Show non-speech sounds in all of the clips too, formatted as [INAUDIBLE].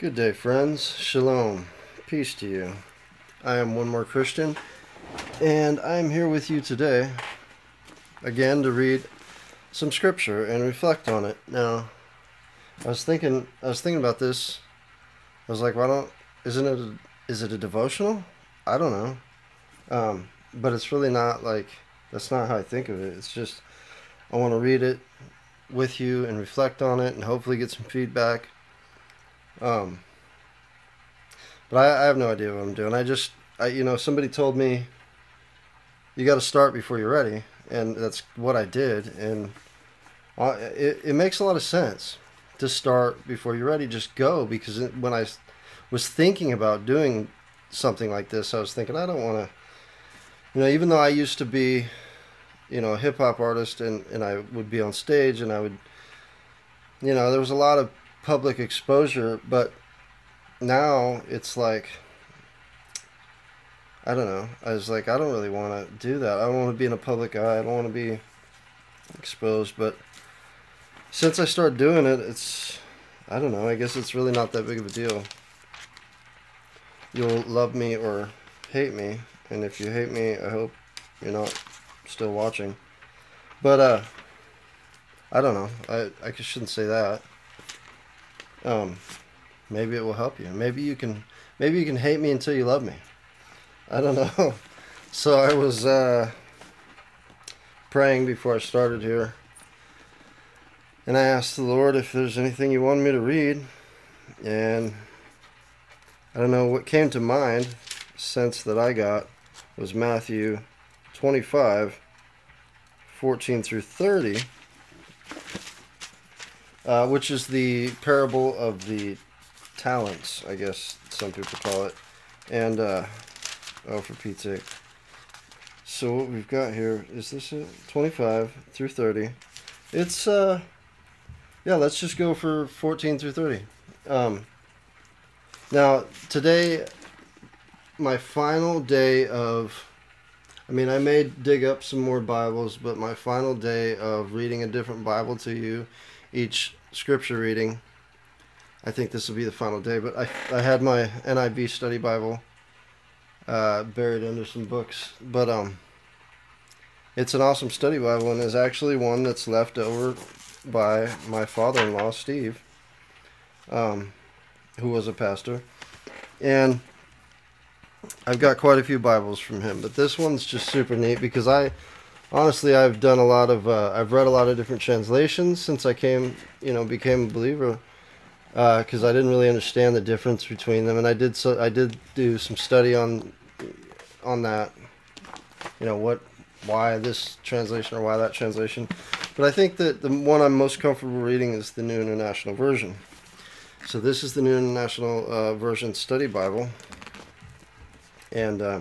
Good day, friends. Shalom. Peace to you. I am one more Christian, and I am here with you today again to read some scripture and reflect on it. Now, I was thinking, I was thinking about this. I was like, why don't? Isn't it? A, is it a devotional? I don't know. Um, but it's really not like that's not how I think of it. It's just I want to read it with you and reflect on it and hopefully get some feedback um, but I, I have no idea what I'm doing. I just, I, you know, somebody told me you got to start before you're ready, and that's what I did. And uh, it, it makes a lot of sense to start before you're ready. Just go because when I was thinking about doing something like this, I was thinking I don't want to, you know, even though I used to be, you know, a hip hop artist and and I would be on stage and I would, you know, there was a lot of public exposure, but now it's like I don't know. I was like, I don't really want to do that. I don't want to be in a public eye. I don't want to be exposed. But since I started doing it, it's I don't know. I guess it's really not that big of a deal. You'll love me or hate me, and if you hate me, I hope you're not still watching. But uh, I don't know. I I shouldn't say that um, maybe it will help you. Maybe you can maybe you can hate me until you love me. I don't know. [LAUGHS] so I was uh, praying before I started here, and I asked the Lord if there's anything you wanted me to read, and I don't know what came to mind. Sense that I got was Matthew 25, 14 through 30 uh, which is the parable of the talents, I guess some people call it. And, uh, oh, for Pete's sake. So what we've got here, is this it? 25 through 30. It's, uh, yeah, let's just go for 14 through 30. Um, now, today, my final day of, I mean, I may dig up some more Bibles, but my final day of reading a different Bible to you each scripture reading. I think this will be the final day, but I, I had my NIV study Bible uh, buried under some books. But um, it's an awesome study Bible and is actually one that's left over by my father in law, Steve, um, who was a pastor. And I've got quite a few Bibles from him, but this one's just super neat because I honestly, I've done a lot of, uh, I've read a lot of different translations since I came, you know, became a believer, because uh, I didn't really understand the difference between them, and I did so, I did do some study on, on that, you know, what, why this translation or why that translation, but I think that the one I'm most comfortable reading is the New International Version. So this is the New International uh, Version Study Bible, and. Uh,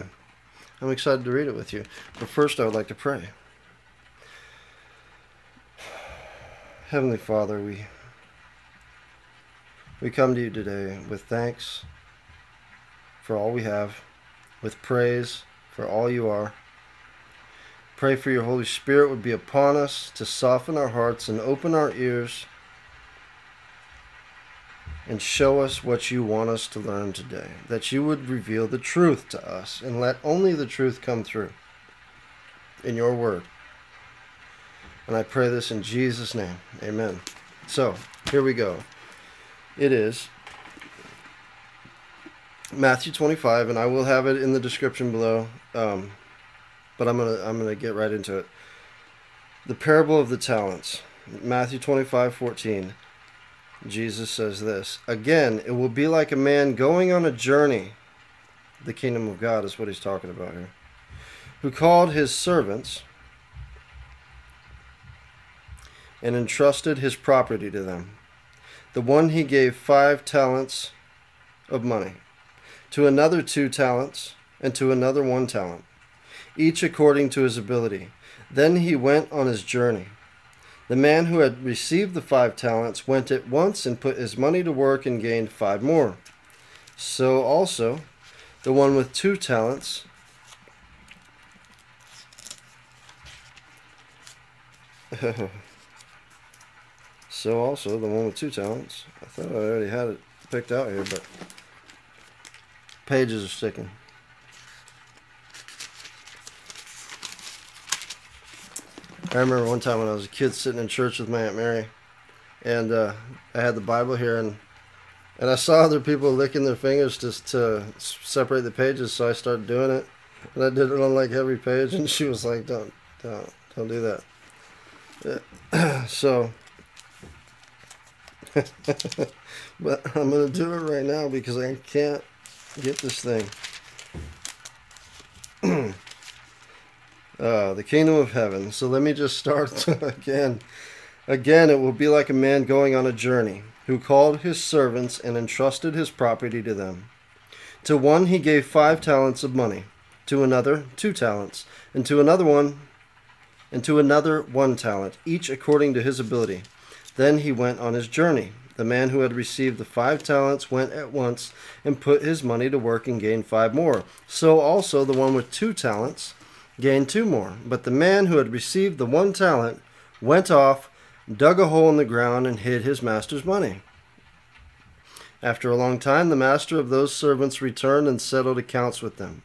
I'm excited to read it with you. But first, I would like to pray. Heavenly Father, we we come to you today with thanks for all we have, with praise for all you are. Pray for your Holy Spirit would be upon us to soften our hearts and open our ears and show us what you want us to learn today. That you would reveal the truth to us and let only the truth come through in your word. And I pray this in Jesus' name. Amen. So, here we go. It is Matthew 25, and I will have it in the description below. Um, but I'm gonna I'm gonna get right into it. The parable of the talents, Matthew 25, 14. Jesus says this again. It will be like a man going on a journey. The kingdom of God is what he's talking about here. Who called his servants and entrusted his property to them. The one he gave five talents of money, to another two talents, and to another one talent, each according to his ability. Then he went on his journey. The man who had received the five talents went at once and put his money to work and gained five more. So also, the one with two talents [LAUGHS] So also the one with two talents. I thought I already had it picked out here, but pages are sticking. I remember one time when I was a kid sitting in church with my Aunt Mary, and uh, I had the Bible here, and and I saw other people licking their fingers just to separate the pages, so I started doing it, and I did it on like every page, and she was like, "Don't, don't, don't do that." [CLEARS THROAT] so, [LAUGHS] but I'm gonna do it right now because I can't get this thing. [CLEARS THROAT] uh, the kingdom of heaven. So let me just start [LAUGHS] again. Again, it will be like a man going on a journey, who called his servants and entrusted his property to them. To one he gave five talents of money, to another two talents, and to another one, and to another one talent, each according to his ability. Then he went on his journey. The man who had received the five talents went at once and put his money to work and gained five more. So also the one with two talents gained two more. But the man who had received the one talent went off, dug a hole in the ground, and hid his master's money. After a long time, the master of those servants returned and settled accounts with them.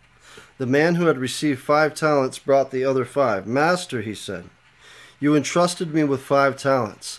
The man who had received five talents brought the other five. Master, he said, you entrusted me with five talents.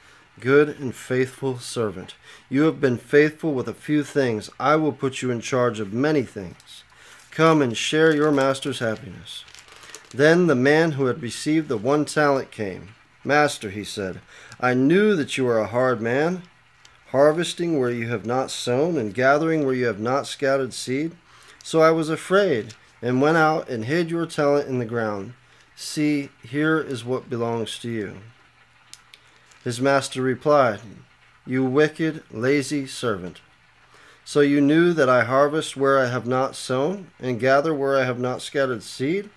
good and faithful servant. You have been faithful with a few things. I will put you in charge of many things. Come and share your master's happiness. Then the man who had received the one talent came. Master, he said, I knew that you are a hard man, harvesting where you have not sown, and gathering where you have not scattered seed. So I was afraid, and went out and hid your talent in the ground. See, here is what belongs to you. His master replied, You wicked, lazy servant. So you knew that I harvest where I have not sown, and gather where I have not scattered seed?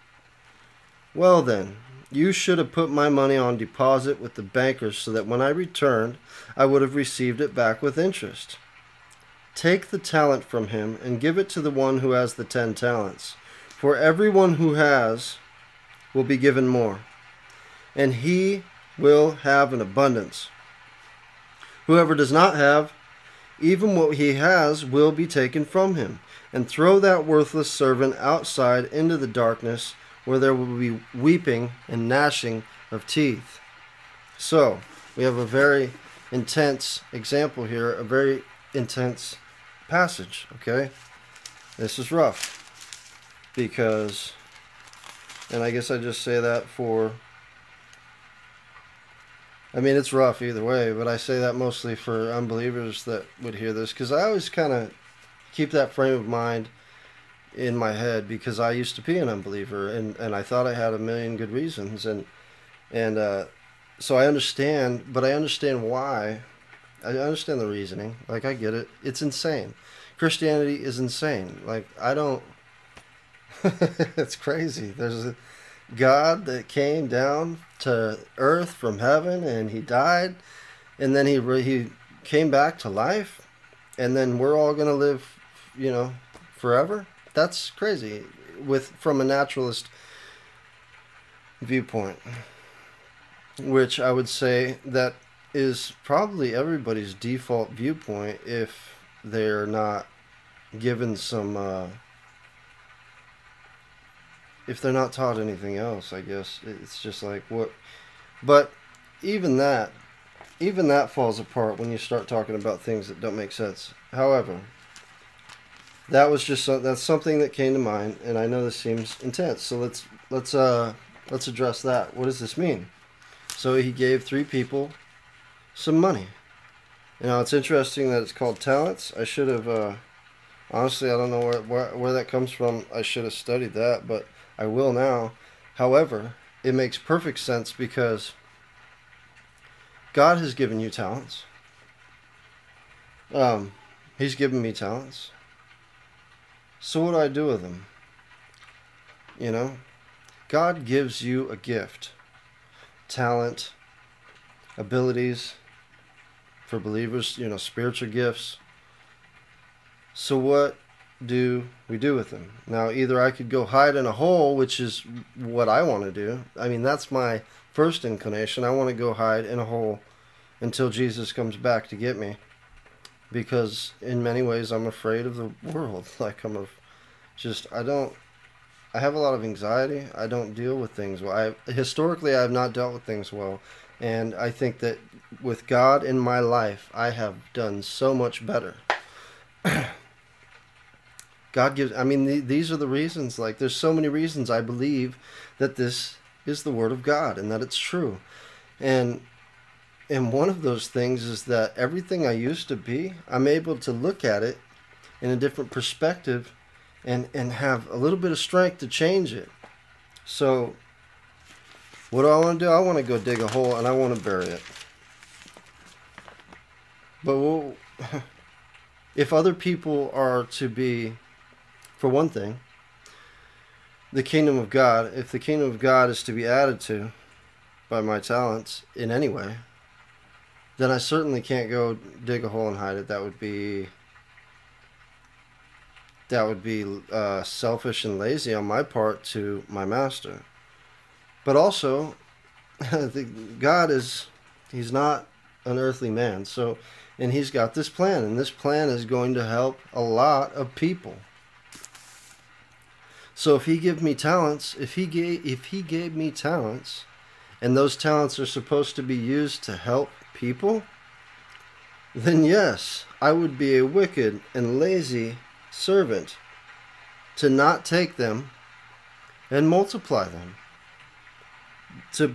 Well then, you should have put my money on deposit with the bankers so that when I returned, I would have received it back with interest. Take the talent from him and give it to the one who has the ten talents. For everyone who has will be given more, and he will have an abundance. Whoever does not have, even what he has will be taken from him. And throw that worthless servant outside into the darkness where there will be weeping and gnashing of teeth. So, we have a very intense example here, a very intense passage, okay? This is rough because, and I guess I just say that for, I mean, it's rough either way, but I say that mostly for unbelievers that would hear this because I always kind of keep that frame of mind in my head because I used to be an unbeliever and, and I thought I had a million good reasons and and uh, so I understand, but I understand why. I understand the reasoning. Like I get it. It's insane. Christianity is insane. Like I don't. [LAUGHS] it's crazy. There's a God that came down to earth from heaven and he died, and then he re- he came back to life, and then we're all gonna live, you know, forever? That's crazy with from a naturalist viewpoint which i would say that is probably everybody's default viewpoint if they're not given some uh, if they're not taught anything else i guess it's just like what but even that even that falls apart when you start talking about things that don't make sense however that was just that's something that came to mind, and I know this seems intense. So let's let's uh let's address that. What does this mean? So he gave three people some money. You know, it's interesting that it's called talents. I should have uh, honestly, I don't know where, where where that comes from. I should have studied that, but I will now. However, it makes perfect sense because God has given you talents. Um, he's given me talents. So what do I do with them? You know, God gives you a gift, talent, abilities for believers, you know, spiritual gifts. So, what do we do with them? Now, either I could go hide in a hole, which is what I want to do. I mean, that's my first inclination. I want to go hide in a hole until Jesus comes back to get me. Because in many ways, I'm afraid of the world. [LAUGHS] Like, I'm a, just, I don't, I have a lot of anxiety. I don't deal with things well. I, historically, I have not dealt with things well. And I think that with God in my life, I have done so much better. [CLEARS THROAT] God gives, I mean, the, these are the reasons. Like, there's so many reasons I believe that this is the Word of God and that it's true. And and one of those things is that everything I used to be, I'm able to look at it in a different perspective and, and have a little bit of strength to change it. So, what do I want to do? I want to go dig a hole and I want to bury it. But we'll, [LAUGHS] if other people are to be for one thing, the kingdom of God, if the kingdom of God is to be added to by my talents in any way, then I certainly can't go dig a hole and hide it. That would be that would be uh, selfish and lazy on my part to my master. But also, [LAUGHS] God is he's not an earthly man, so and he's got this plan, and this plan is going to help a lot of people. So if he give me talents, if he gave if he gave me talents, and those talents are supposed to be used to help people, then yes, I would be a wicked and lazy servant to not take them and multiply them. To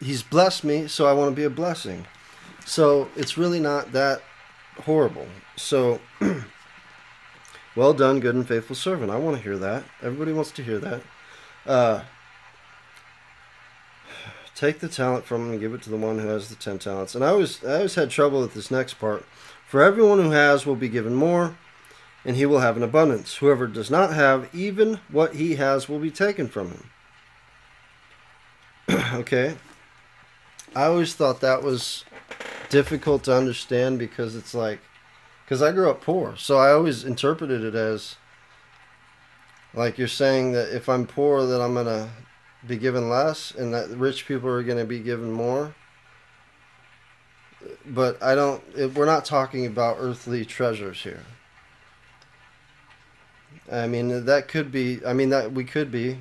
he's blessed me, so I want to be a blessing. So it's really not that horrible. So [CLEARS THROAT] Well done, good and faithful servant. I want to hear that. Everybody wants to hear that. Uh, take the talent from him and give it to the one who has the ten talents. And I always, I always had trouble with this next part. For everyone who has will be given more, and he will have an abundance. Whoever does not have, even what he has will be taken from him. [CLEARS THROAT] okay? I always thought that was difficult to understand because it's like, because I grew up poor, so I always interpreted it as like you're saying that if I'm poor, that I'm gonna be given less, and that rich people are gonna be given more. But I don't. It, we're not talking about earthly treasures here. I mean, that could be. I mean, that we could be.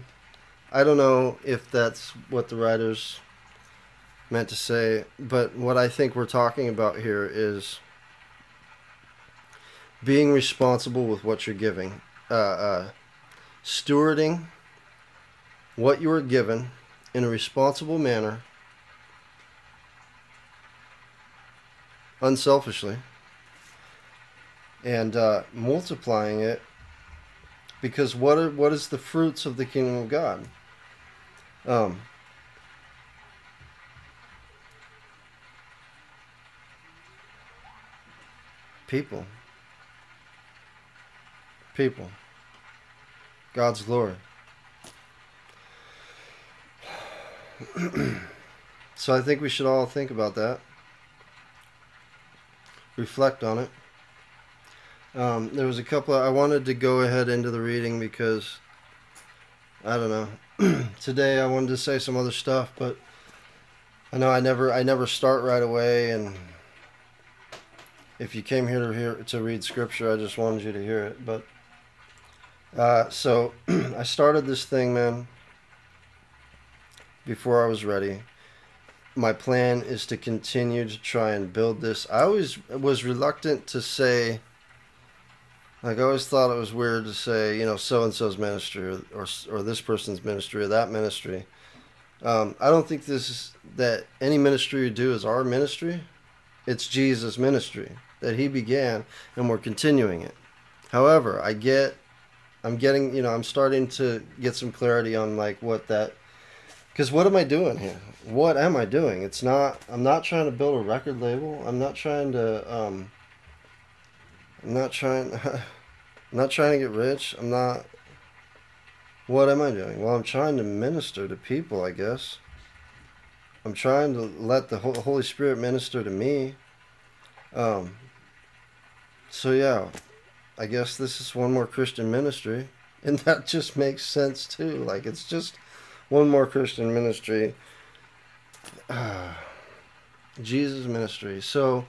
I don't know if that's what the writers meant to say, but what I think we're talking about here is being responsible with what you're giving, uh, uh, stewarding what you are given in a responsible manner, unselfishly, and uh, multiplying it. Because what are what is the fruits of the kingdom of God? Um, people people. God's glory. so I think we should all think about that, reflect on it. Um, there was a couple. Of, I wanted to go ahead into the reading because I don't know. [CLEARS THROAT] Today I wanted to say some other stuff, but I know I never I never start right away. And if you came here to hear to read scripture, I just wanted you to hear it. But uh, so [CLEARS THROAT] I started this thing, man, before I was ready. My plan is to continue to try and build this. I always was reluctant to say, like, I always thought it was weird to say, you know, so and so's ministry or, or, or this person's ministry or that ministry. Um, I don't think this is that any ministry you do is our ministry. It's Jesus' ministry that he began, and we're continuing it. However, I get I'm getting, you know, I'm starting to get some clarity on like what that because what am I doing here? What am I doing? It's not. I'm not trying to build a record label. I'm not trying to. Um, I'm not trying. [LAUGHS] I'm not trying to get rich. I'm not. what am I doing? Well, I'm trying to minister to people, I guess. I'm trying to let the Holy Spirit minister to me. Um, so, yeah, I guess this is one more Christian ministry. [LAUGHS] And that just makes sense, too. Like, it's just one more Christian ministry. Uh, [SIGHS] Jesus ministry. So,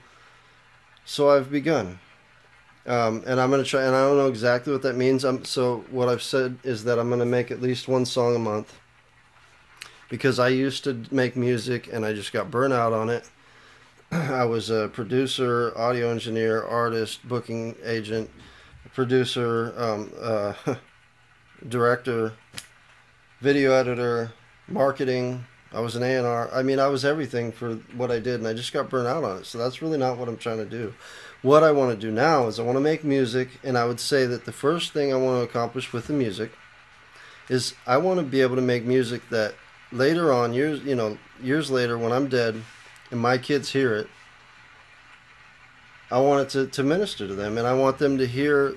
so I've begun. Um, and I'm gonna try, and I don't know exactly what that means. I'm, so what I've said is that I'm gonna make at least one song a month because I used to make music and I just got burnt out on it. [CLEARS THROAT] I was a producer, audio engineer, artist, booking agent, producer, um, uh, [LAUGHS] director, video editor, marketing. I was an A&R. I mean, I was everything for what I did, and I just got burnt out on it. So that's really not what I'm trying to do what I want to do now is I want to make music, and I would say that the first thing I want to accomplish with the music is I want to be able to make music that later on, years you know, years later when I'm dead, and my kids hear it, I want it to, to minister to them, and I want them to hear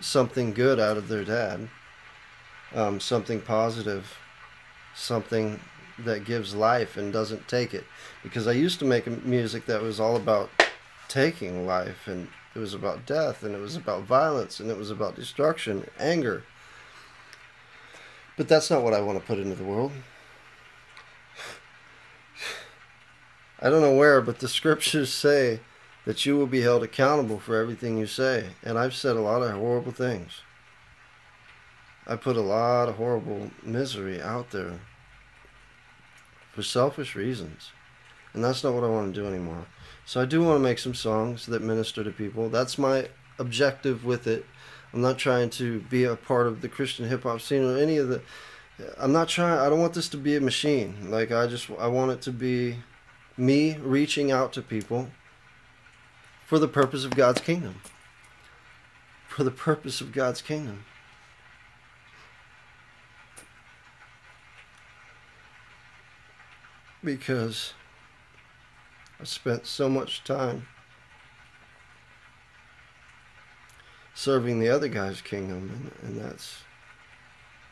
something good out of their dad, um, something positive, something that gives life and doesn't take it. Because I used to make music that was all about taking life and it was about death and it was about violence and it was about destruction, anger. But that's not what I want to put into the world. I don't know where, but the scriptures [LAUGHS] say that you will be held accountable for everything you say. And I've said a lot of horrible things. I put a lot of horrible misery out there for selfish reasons. And that's not what I want to do anymore. So I do want to make some songs that minister to people. That's my objective with it. I'm not trying to be a part of the Christian hip hop scene or any of the. I'm not trying. I don't want this to be a machine. Like I just I want it to be me reaching out to people for the purpose of God's kingdom. For the purpose of God's kingdom. Because I spent so much time serving the other guy's kingdom, and, and that's,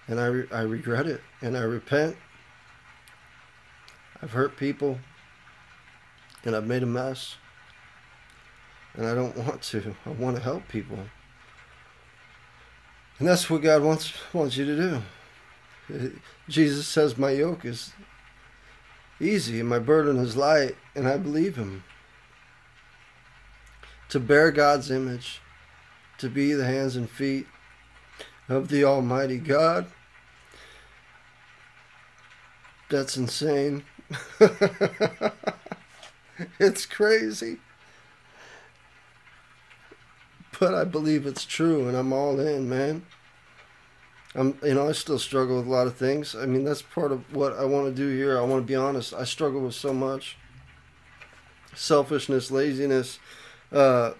and I, re, I regret it, and I repent. I've hurt people, and I've made a mess, and I don't want to. I want to help people, and that's what God wants wants you to do. Jesus says, "My yoke is easy and my burden is light, and I believe him. To bear God's image, to be the hands and feet of the Almighty God, that's insane. [LAUGHS] [LAUGHS] it's crazy. But I believe it's true, and I'm all in, man. I'm, you know, I still struggle with a lot of things. I mean, that's part of what I want to do here. I want to be honest. I struggle with so much selfishness, laziness, uh,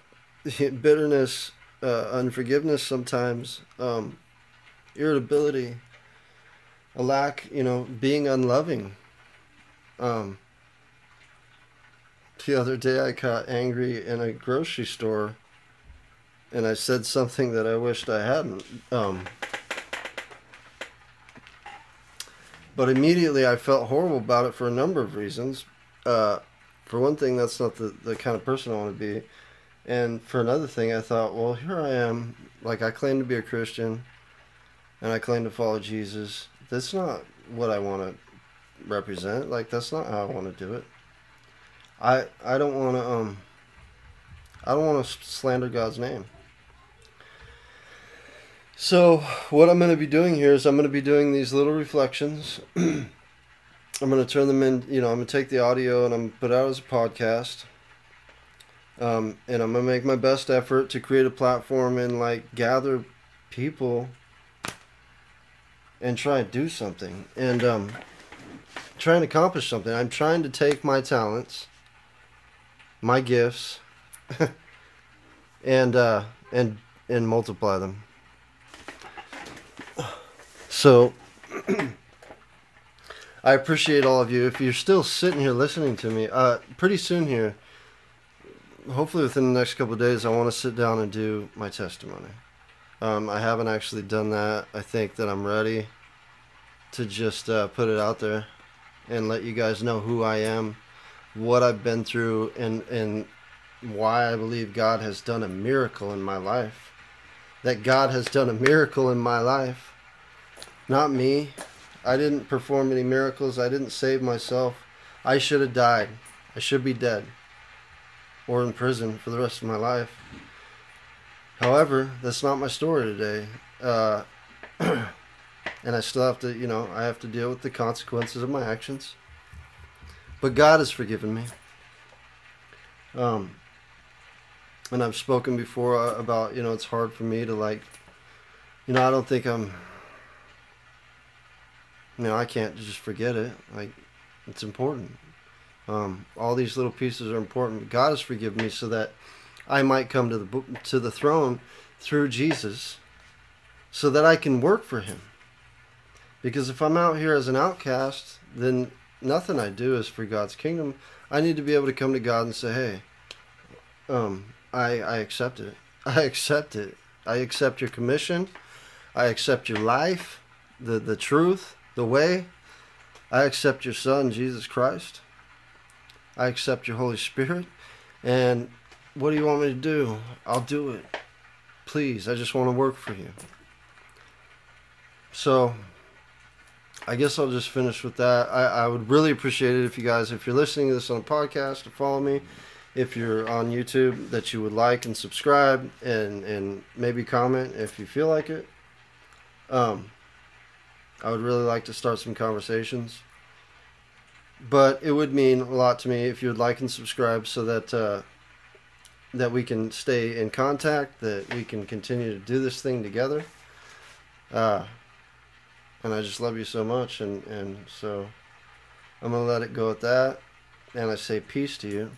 [LAUGHS] bitterness, uh, unforgiveness sometimes, um, irritability, a lack, you know, being unloving. Um, the other day I got angry in a grocery store and I said something that I wished I hadn't. Um, But immediately I felt horrible about it for a number of reasons. Uh, for one thing, that's not the, the kind of person I want to be. And for another thing, I thought, well, here I am. Like, I claim to be a Christian and I claim to follow Jesus. That's not what I want to represent. Like, that's not how I want to do it. I, I don't want to, um, I don't want to slander God's name. So, what I'm going to be doing here is I'm going to be doing these little reflections. [CLEARS THROAT] I'm going to turn them in, you know, I'm going to take the audio and I'm going to put out as a podcast. Um, and I'm going to make my best effort to create a platform and like gather people and try and do something and um, try and accomplish something. I'm trying to take my talents, my gifts, [LAUGHS] and uh, and and multiply them. So [CLEARS THROAT] I appreciate all of you. If you're still sitting here listening to me, uh, pretty soon here, hopefully within the next couple days, I want to sit down and do my testimony. Um, I haven't actually done that. I think that I'm ready to just uh, put it out there and let you guys know who I am, what I've been through, and and why I believe God has done a miracle in my life. That God has done a miracle in my life. Not me. I didn't perform any miracles. I didn't save myself. I should have died. I should be dead or in prison for the rest of my life. However, that's not my story today. Uh, [CLEARS THROAT] and I still have to, you know, I have to deal with the consequences of my actions. But God has forgiven me. Um, and I've spoken before uh, about, you know, it's hard for me to like, you know, I don't think I'm, you know, I can't just forget it. Like, it's important. Um, all these little pieces are important. God has forgiven me so that I might come to the to the throne through Jesus, so that I can work for Him. Because if I'm out here as an outcast, then nothing I do is for God's kingdom. I need to be able to come to God and say, "Hey, um, I I accept it. [LAUGHS] I accept it. I accept your commission. I accept your life, the the truth, the way. I accept your Son, Jesus Christ. I accept your Holy Spirit, and what do you want me to do? I'll do it. Please, I just want to work for you. So, I guess I'll just finish with that. I, I would really appreciate it if you guys, if you're listening to this on a podcast, to follow me. If you're on YouTube, that you would like and subscribe and, and maybe comment if you feel like it. Um, I would really like to start some conversations. But it would mean a lot to me if you would like and subscribe so that uh, that we can stay in contact, that we can continue to do this thing together. Uh, and I just love you so much, and, and so I'm going to let it go at that. And I say peace to you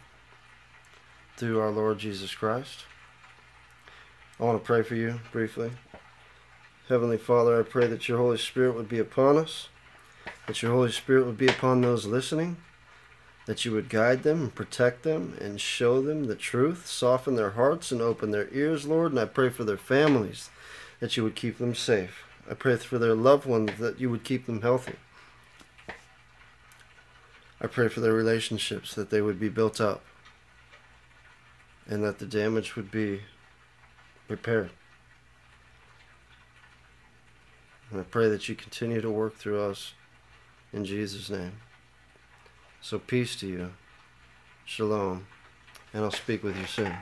through our Lord Jesus Christ. I want to pray for you briefly. Heavenly Father, I pray that your Holy Spirit would be upon us, that your Holy Spirit would be upon those listening that you would guide them and protect them and show them the truth, soften their hearts and open their ears, Lord. And I pray for their families that you would keep them safe. I pray for their loved ones that you would keep them healthy. I pray for their relationships that they would be built up and that the damage would be repaired. And I pray that you continue to work through us in Jesus' name. So peace to you. Shalom. And I'll speak with you soon.